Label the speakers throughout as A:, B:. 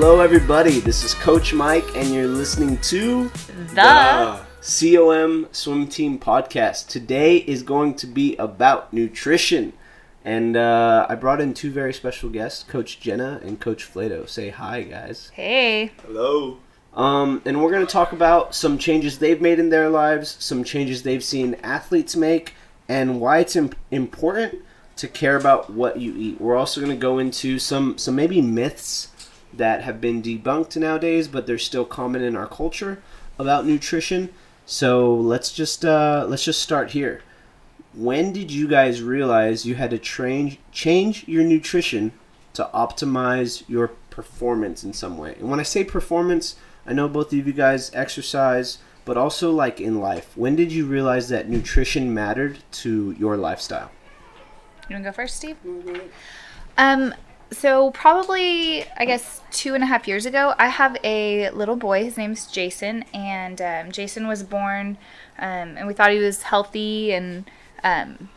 A: Hello, everybody. This is Coach Mike, and you're listening to
B: The
A: COM Swim Team Podcast. Today is going to be about nutrition. And uh, I brought in two very special guests, Coach Jenna and Coach Flato. Say hi, guys.
B: Hey.
C: Hello.
A: Um, and we're going to talk about some changes they've made in their lives, some changes they've seen athletes make, and why it's im- important to care about what you eat. We're also going to go into some, some maybe myths that have been debunked nowadays, but they're still common in our culture about nutrition. So let's just uh, let's just start here. When did you guys realize you had to change change your nutrition to optimize your performance in some way? And when I say performance, I know both of you guys exercise, but also like in life. When did you realize that nutrition mattered to your lifestyle?
B: You want to go first, Steve? Um, so probably I guess two and a half years ago, I have a little boy. His name's Jason, and um, Jason was born, um, and we thought he was healthy. And um,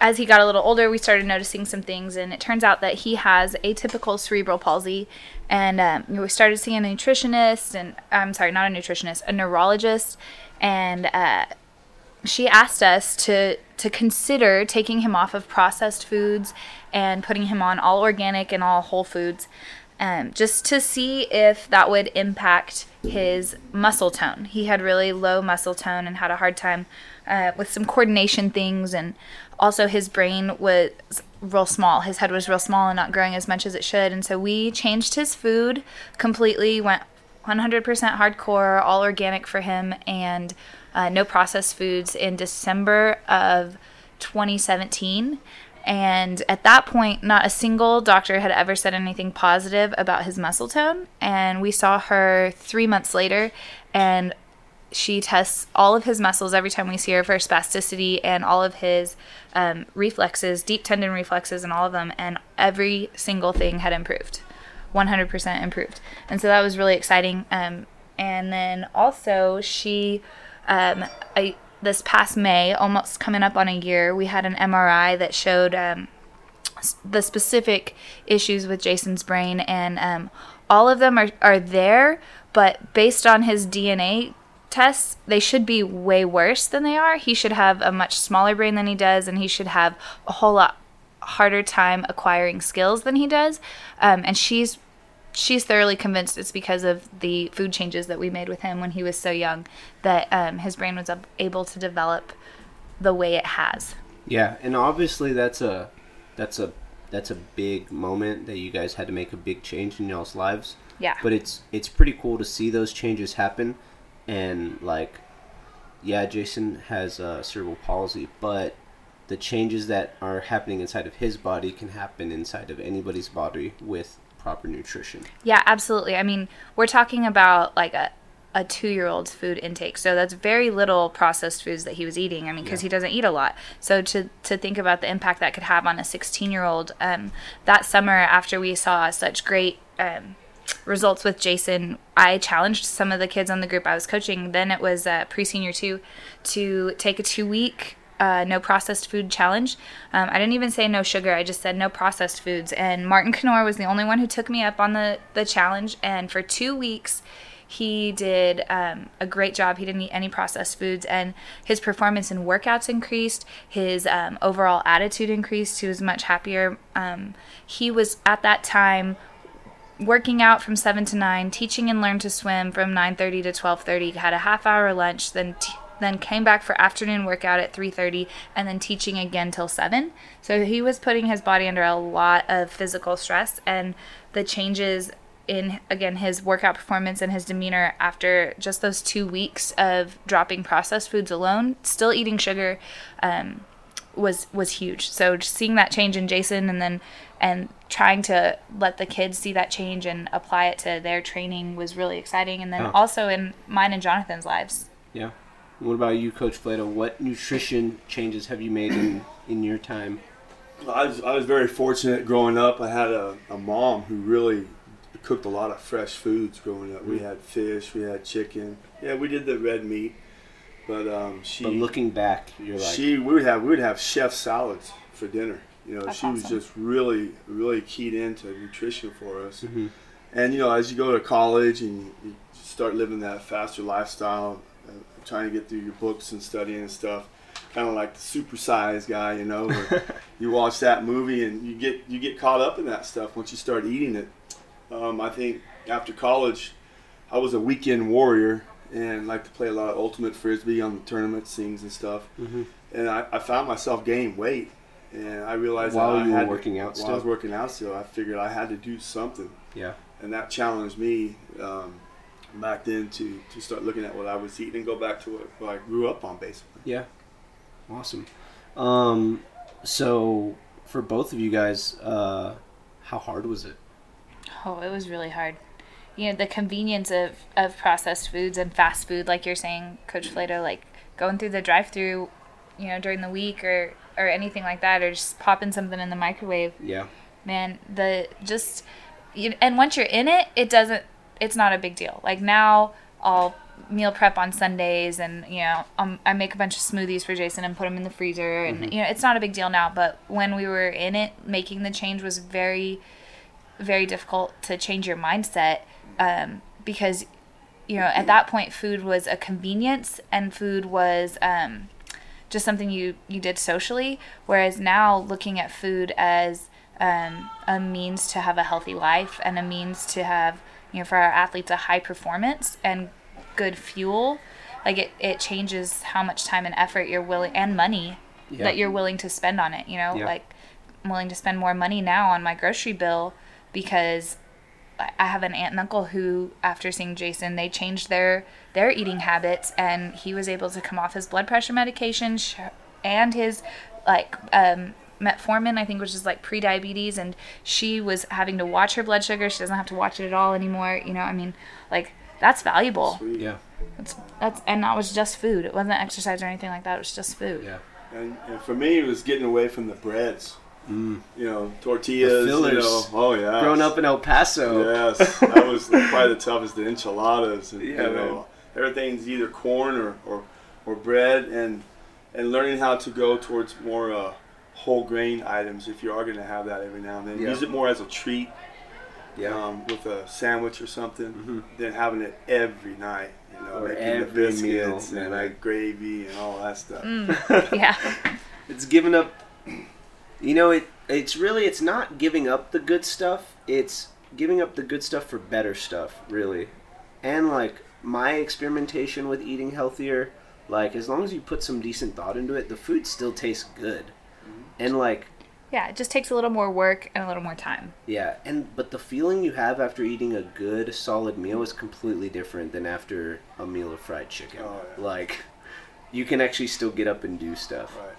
B: as he got a little older, we started noticing some things, and it turns out that he has atypical cerebral palsy. And um, we started seeing a nutritionist, and I'm sorry, not a nutritionist, a neurologist, and uh, she asked us to to consider taking him off of processed foods and putting him on all organic and all whole foods um, just to see if that would impact his muscle tone he had really low muscle tone and had a hard time uh, with some coordination things and also his brain was real small his head was real small and not growing as much as it should and so we changed his food completely went 100% hardcore all organic for him and uh, no processed foods in December of 2017. And at that point, not a single doctor had ever said anything positive about his muscle tone. And we saw her three months later, and she tests all of his muscles every time we see her for spasticity and all of his um, reflexes, deep tendon reflexes, and all of them. And every single thing had improved 100% improved. And so that was really exciting. Um, and then also, she um, I, this past May, almost coming up on a year, we had an MRI that showed um, the specific issues with Jason's brain, and um, all of them are, are there, but based on his DNA tests, they should be way worse than they are. He should have a much smaller brain than he does, and he should have a whole lot harder time acquiring skills than he does. Um, and she's she's thoroughly convinced it's because of the food changes that we made with him when he was so young that um, his brain was able to develop the way it has.
A: Yeah, and obviously that's a that's a that's a big moment that you guys had to make a big change in y'all's lives.
B: Yeah.
A: But it's it's pretty cool to see those changes happen, and like, yeah, Jason has uh, cerebral palsy, but the changes that are happening inside of his body can happen inside of anybody's body with proper nutrition.
B: Yeah, absolutely. I mean, we're talking about like a a two year old's food intake. So that's very little processed foods that he was eating. I mean, because
A: Yeah.
B: he doesn't eat a lot. So to, to think about the impact that could have on a 16 year old, um, that summer after we saw such great um, results with Jason, I challenged some of the kids on the group I was coaching. Then it was uh, pre senior two to take a two week uh, no processed food challenge. Um, I didn't even say no sugar. I just said no processed foods. And Martin Knorr was the only one who took me up on the, the challenge. And for two weeks, he did um, a great job. He didn't eat any processed foods, and his performance in workouts increased. His um, overall attitude increased. He was much happier. Um, he was at that time working out from 7 to 9 teaching and learn to swim from 9.30 to 12.30 had a half hour lunch then t- then came back for afternoon workout at 3.30 and then teaching again till 7 so he was putting his body under a lot of physical stress and the changes in again his workout performance and his demeanor after just those two weeks of dropping processed foods alone still eating sugar um, was was huge. So just seeing that change in Jason and then and trying to let the kids see that change and apply it to their training was really exciting. And then
A: Oh.
B: also in mine and Jonathan's lives.
A: Yeah. What about you, Coach Flato? What nutrition changes have you made in, in your time?
C: I was, I was very fortunate growing up. I had a, a mom who really cooked a lot of fresh foods growing up. We had fish, we had chicken. Yeah, we did the red meat, but um, she
A: But looking back, you're like,
C: she we would have we would have chef salads for dinner. You know,
B: That's
C: she was
B: awesome.
C: just really really keyed into nutrition for us.
A: Mhm.
C: And you know, as you go to college and you, you start living that faster lifestyle, uh, trying to get through your books and studying and stuff, kind of like the super size guy, you know. you watch that movie and you get you get caught up in that stuff once you start eating it. Um, I think after college, I was a weekend warrior and liked to play a lot of ultimate frisbee on the tournament scenes and stuff.
A: Mhm.
C: And I, I found myself gaining weight, and I realized
A: While
C: that I
A: you were
C: had to-
A: working out
C: While I was working out still, I figured I had to do something,
A: Yeah.
C: and that challenged me um, back then to to start looking at what I was eating and go back to what, what I grew up on, basically.
A: Yeah. Awesome. Um, so for both of you guys, uh, how hard was it?
B: Oh, it was really hard. You know, the convenience of, of processed foods and fast food, like you're saying, Coach Flato, like going through the drive through, you know, during the week or, or anything like that, or just popping something in the microwave.
A: Yeah.
B: Man, the just, you, and once you're in it, it doesn't, it's not a big deal. Like now, I'll meal prep on Sundays and, you know, um, I make a bunch of smoothies for Jason and put them in the freezer. And, you know, it's not a big deal now, but when we were in it, making the change was very, very difficult to change your mindset um, because you know at that point food was a convenience and food was um, just something you you did socially whereas now looking at food as um, a means to have a healthy life and a means to have you know for our athletes a high performance and good fuel like it, it changes how much time and effort you're willing and money
A: Yeah.
B: that you're willing to spend on it you know
A: Yeah.
B: like i'm willing to spend more money now on my grocery bill because I have an aunt and uncle who, after seeing Jason, they changed their their eating habits, and he was able to come off his blood pressure medication sh- and his like um, metformin, I think, which is like pre-diabetes, and she was having to watch her blood sugar. She doesn't have to watch it at all anymore. You know, I mean, like that's valuable.
C: Sweet.
A: Yeah.
B: That's that's and that was just food. It wasn't exercise or anything like that. It was just food.
A: Yeah.
C: And, and for me, it was getting away from the breads.
A: Mm.
C: You know, tortillas.
A: The fillers.
C: You know, oh yeah.
A: Growing up in El Paso.
C: Yes, that was probably the toughest. The enchiladas, and,
A: Yeah,
C: you know, everything's either corn or, or, or bread, and and learning how to go towards more uh, whole grain items if you are going to have that every now and then.
A: Yeah.
C: Use it more as a treat,
A: Yeah.
C: um, with a sandwich or something,
A: Mhm.
C: than having it every night. You know,
A: Or
C: making
A: every
C: the
A: meal,
C: biscuits
A: man,
C: and
A: I-
C: the gravy and all that stuff.
B: Mm, yeah.
A: it's giving up you know it it's really it's not giving up the good stuff it's giving up the good stuff for better stuff really and like my experimentation with eating healthier like as long as you put some decent thought into it the food still tastes good and like
B: Yeah. It just takes a little more work and a little more time.
A: yeah and but the feeling you have after eating a good solid meal is completely different than after a meal of fried chicken
C: Oh, yeah.
A: like you can actually still get up and do stuff
C: Right.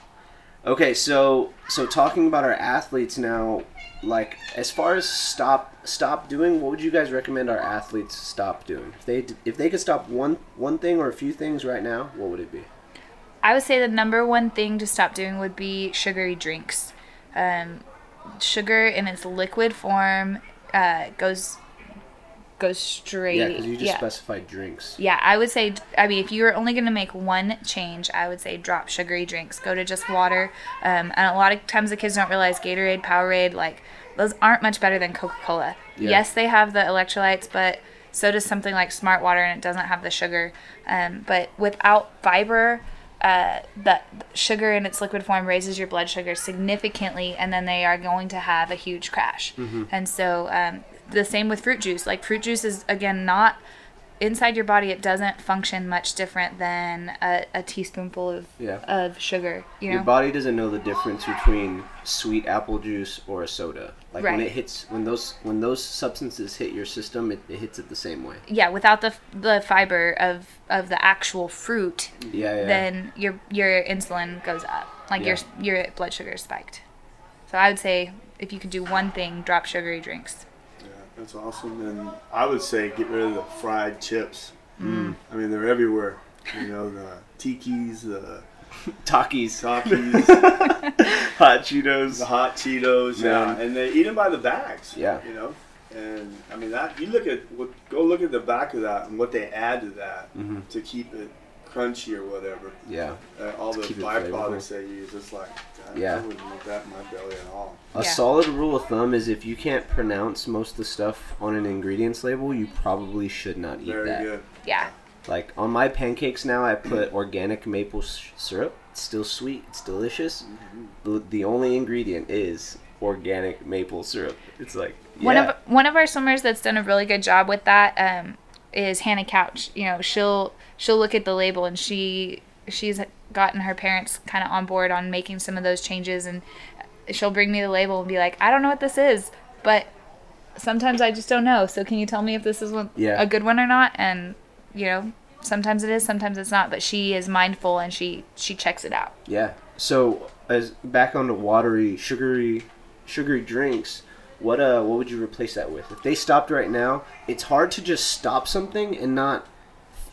A: Okay, so so talking about our athletes now, like as far as stop stop doing, what would you guys recommend our athletes stop doing? If they if they could stop one one thing or a few things right now, what would it be?
B: I would say the number one thing to stop doing would be sugary drinks. Um, sugar in its liquid form uh, goes goes straight.
A: Yeah, because you just
B: yeah.
A: specified drinks.
B: Yeah, I would say. I mean, if you were only going to make one change, I would say drop sugary drinks. Go to just water. Um, and a lot of times the kids don't realize Gatorade, Powerade, like those aren't much better than Coca Cola.
A: Yeah.
B: Yes, they have the electrolytes, but so does something like Smart Water, and it doesn't have the sugar. Um, but without fiber. Uh, the sugar in its liquid form raises your blood sugar significantly, and then they are going to have a huge crash. And so, um, the same with fruit juice. Like fruit juice is again not inside your body it doesn't function much different than a, a teaspoonful of
A: Yeah.
B: of sugar you know
A: Your body doesn't know the difference between sweet apple juice or a soda. Like when it hits when those when those substances hit your system, it, it hits it the same way.
B: yeah without the the fiber of of the actual fruit
A: Yeah, yeah.
B: then your your insulin goes up like your your blood sugar is spiked so i would say if you could do one thing drop sugary drinks
C: Yeah, that's awesome. And I would say get rid of the fried chips.
A: Mm.
C: I mean, they're everywhere. You know, the tikis, the
A: Takis,
C: Takis,
A: hot Cheetos.
C: the hot Cheetos,
A: Yeah.
C: yeah, and they eat them by the bags.
A: Yeah.
C: you know, and I mean that you look at what go look at the back of that and what they add to that
A: Mhm.
C: to keep it crunchy or whatever.
A: Yeah.
C: Uh, all the
A: keep it
C: byproducts they use, it's like, God,
A: Yeah.
C: I wouldn't want that in my belly at all.
A: A
B: Yeah.
A: solid rule of thumb is if you can't pronounce most of the stuff on an ingredients label, you probably should not eat that.
C: Very
A: that.
C: good.
B: Yeah.
A: Like on my pancakes now, I put organic maple s- syrup. It's still sweet. It's delicious.
C: Mm-hmm.
A: The, the only ingredient is organic maple syrup. It's like
B: One of one of our swimmers that's done a really good job with that um, is Hannah Couch. You know, she'll she'll look at the label and she she's gotten her parents kind of on board on making some of those changes and she'll bring me the label and be like, I don't know what this is, but sometimes I just don't know. So can you tell me if this is one,
A: Yeah.
B: a good one or not? And you know, sometimes it is, sometimes it's not. But she is mindful and she she checks it out.
A: Yeah. So as back on onto watery, sugary, sugary drinks. What uh, what would you replace that with? If they stopped right now, it's hard to just stop something and not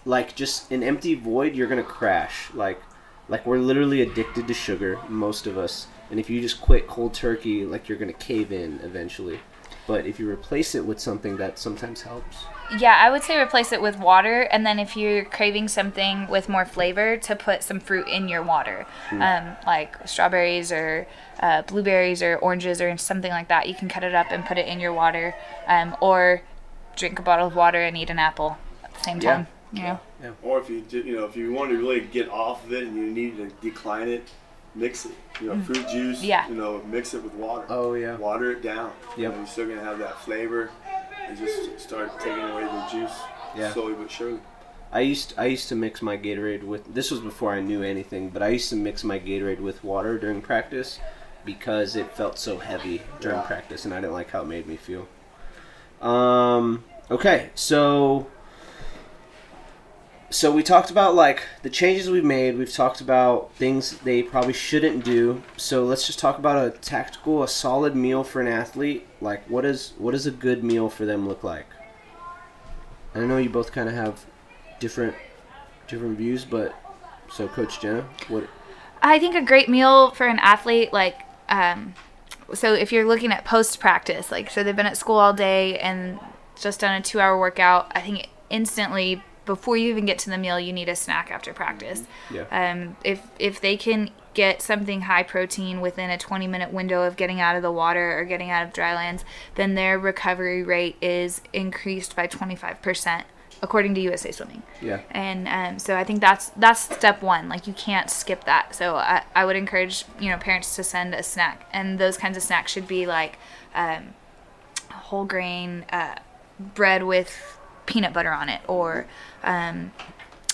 A: like just an empty void. You're gonna crash. Like, like we're literally addicted to sugar, most of us. And if you just quit cold turkey, like you're gonna cave in eventually. But if you replace it with something that sometimes helps.
B: Yeah, I would say replace it with water, and then if you're craving something with more flavor, to put some fruit in your water, um, like strawberries or uh, blueberries or oranges or something like that. You can cut it up and put it in your water, um, or drink a bottle of water and eat an apple at the same
A: Yeah.
B: time. You know,
C: Or if you did, you know, if you want to really get off of it and you need to decline it, mix it. You know, fruit juice.
B: Mm. Yeah.
C: You know, mix it with water.
A: Oh yeah.
C: Water it down. You know, you're still gonna have that flavor. And just start taking away the juice
A: Yeah.
C: slowly but surely.
A: I used I used to mix my Gatorade with this was before I knew anything, but I used to mix my Gatorade with water during practice because it felt so heavy during
C: Yeah.
A: practice and I didn't like how it made me feel. Um okay, so so we talked about like the changes we've made, we've talked about things they probably shouldn't do. So let's just talk about a tactical, a solid meal for an athlete. Like what is what does a good meal for them look like? I know you both kind of have different different views, but so Coach Jenna, what?
B: I think a great meal for an athlete, like, um, so if you're looking at post practice, like, so they've been at school all day and just done a two hour workout, I think instantly before you even get to the meal, you need a snack after practice.
A: Yeah.
B: Um, if if they can get something high protein within a 20 minute window of getting out of the water or getting out of drylands, then their recovery rate is increased by 25%, according to USA Swimming
A: Yeah.
B: and um, so I think that's that's step one. Like you can't skip that. So I, I would encourage you know parents to send a snack, and those kinds of snacks should be like um, whole grain uh, bread with peanut butter on it, or um,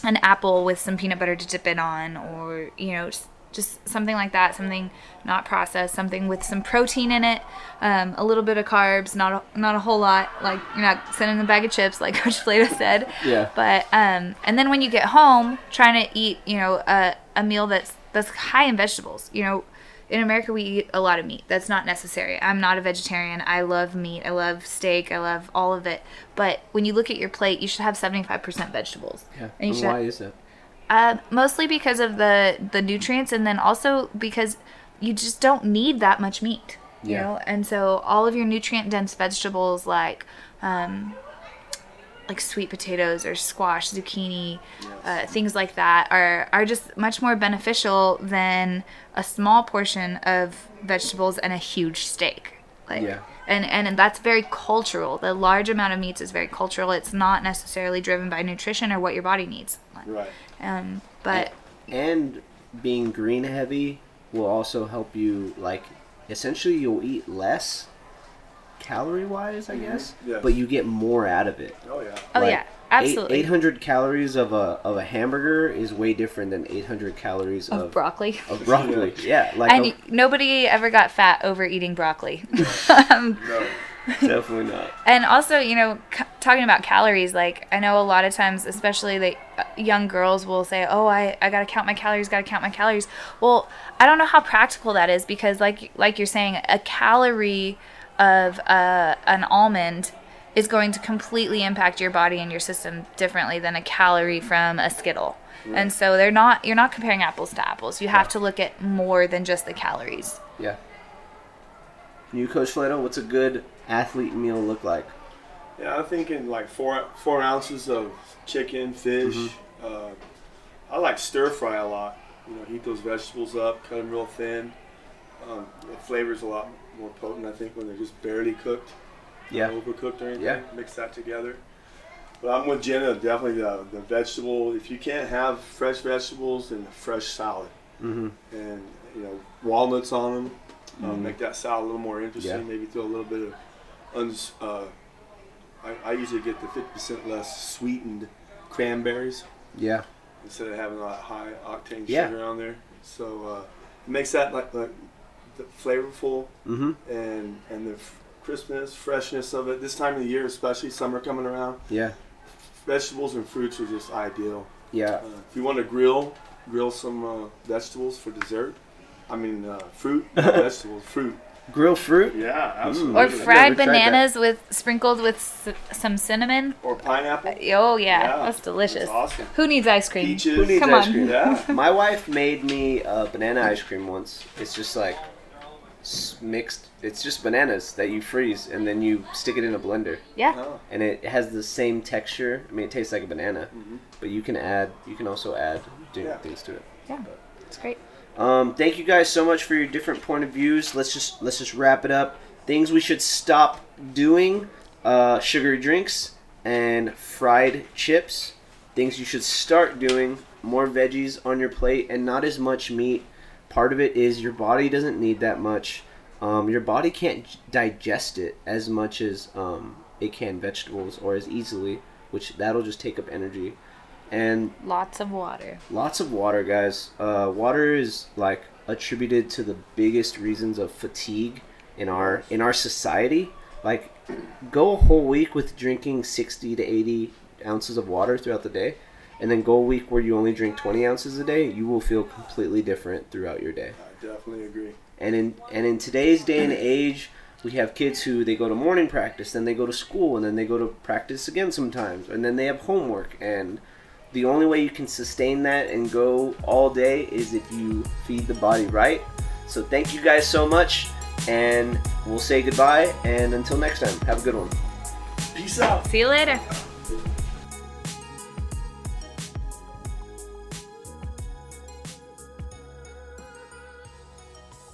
B: an apple with some peanut butter to dip it on, or you know just, just something like that. Something not processed, something with some protein in it, um, a little bit of carbs, not a, not a whole lot. Like you're not sending a bag of chips, like Coach Flato said.
A: Yeah.
B: But um, and then when you get home, trying to eat, you know, a, a meal that's that's high in vegetables. You know, in America we eat a lot of meat. That's not necessary. I'm not a vegetarian. I love meat. I love steak. I love all of it. But when you look at your plate, you should have 75% vegetables.
A: Yeah.
B: And you
A: why is that?
B: uh, mostly because of the the nutrients, and then also because you just don't need that much meat. You
A: Yeah.
B: know, and so all of your nutrient dense vegetables like um, like sweet potatoes or squash, zucchini, uh, things like that are are just much more beneficial than a small portion of vegetables and a huge steak. Like,
A: Yeah.
B: and and that's very cultural. The large amount of meats is very cultural. It's not necessarily driven by nutrition or what your body needs.
C: Right.
B: Um, but
A: And being green heavy will also help you like essentially you'll eat less calorie wise, I guess,
C: Yes.
A: but you get more out of it.
C: Oh yeah.
B: oh yeah, absolutely.
A: Eight hundred calories of a of a hamburger is way different than eight hundred calories
B: of
A: of
B: broccoli.
A: of broccoli. yeah, like
B: and
A: a-
B: y- nobody ever got fat over eating broccoli. um,
C: No.
A: definitely not.
B: and also, you know, c- talking about calories, like I know a lot of times, especially the uh, young girls will say, "Oh, I, I gotta count my calories, gotta count my calories." Well, I don't know how practical that is because, like like you're saying, a calorie of uh, an almond is going to completely impact your body and your system differently than a calorie from a skittle. And so they're not you're not comparing apples to apples. You have to look at more than just the calories.
A: Yeah. You, Coach Flato, what's a good athlete meal look like?
C: Yeah, I'm thinking like four four ounces of chicken, fish.
A: Mm-hmm.
C: Uh, I like stir fry a lot. You know, heat those vegetables up, cut them real thin. Um, the flavor's a lot more potent, I think, when they're just barely cooked,
A: Yeah.
C: overcooked or anything.
A: Yeah.
C: Mix that together. But I'm with Jenna. Definitely the, the vegetable. If you can't have fresh vegetables, then a fresh salad,
A: Mm-hmm.
C: and you know walnuts on them,
A: Mhm.
C: um, make that salad a little more interesting.
A: Yeah.
C: Maybe throw a little bit of, uns, uh, I, I usually get the 50% less sweetened cranberries
A: Yeah.
C: instead of having a lot of high octane
A: Yeah.
C: sugar on there. So uh, it makes that like, like the flavorful
A: Mm-hmm.
C: and and the f- crispness, freshness of it. This time of the year, especially summer coming around,
A: Yeah.
C: vegetables and fruits are just ideal.
A: Yeah.
C: Uh, if you want to grill, grill some uh, vegetables for dessert. I mean, uh, fruit, not vegetables, fruit.
A: Grill fruit.
C: Yeah,
A: absolutely.
B: Or fried bananas with sprinkled with s- some cinnamon.
C: Or pineapple.
B: Oh yeah,
C: Yeah,
B: that's delicious.
C: That's awesome.
B: Who needs ice cream?
C: Peaches.
A: Who needs
B: Come
A: ice
B: on.
A: cream?
C: Yeah.
A: My wife made me uh, banana ice cream once. It's just like s- mixed. It's just bananas that you freeze and then you stick it in a blender,
B: Yeah.
C: Oh,
A: and it has the same texture. I mean, it tastes like a banana,
C: mhm.
A: but you can add. You can also add different
C: Yeah.
A: things to it.
B: Yeah. but. It's great.
A: Um, thank you guys so much for your different point of views. Let's just let's just wrap it up. Things we should stop doing: uh, sugary drinks and fried chips. Things you should start doing: more veggies on your plate and not as much meat. Part of it is your body doesn't need that much. Um, your body can't digest it as much as um, it can vegetables or as easily, which that'll just take up energy. And
B: Lots of water.
A: Lots of water, guys. Uh, water is like attributed to the biggest reasons of fatigue in our in our society. Like, go a whole week with drinking sixty to eighty ounces of water throughout the day, and then go a week where you only drink twenty ounces a day. You will feel completely different throughout your day.
C: I definitely agree.
A: And in and in today's day and age, we have kids who they go to morning practice, then they go to school, and then they go to practice again sometimes, and then they have homework. And the only way you can sustain that and go all day is if you feed the body right. So thank you guys so much, and we'll say goodbye. And until next time, have a good one.
C: Peace out.
B: See you later.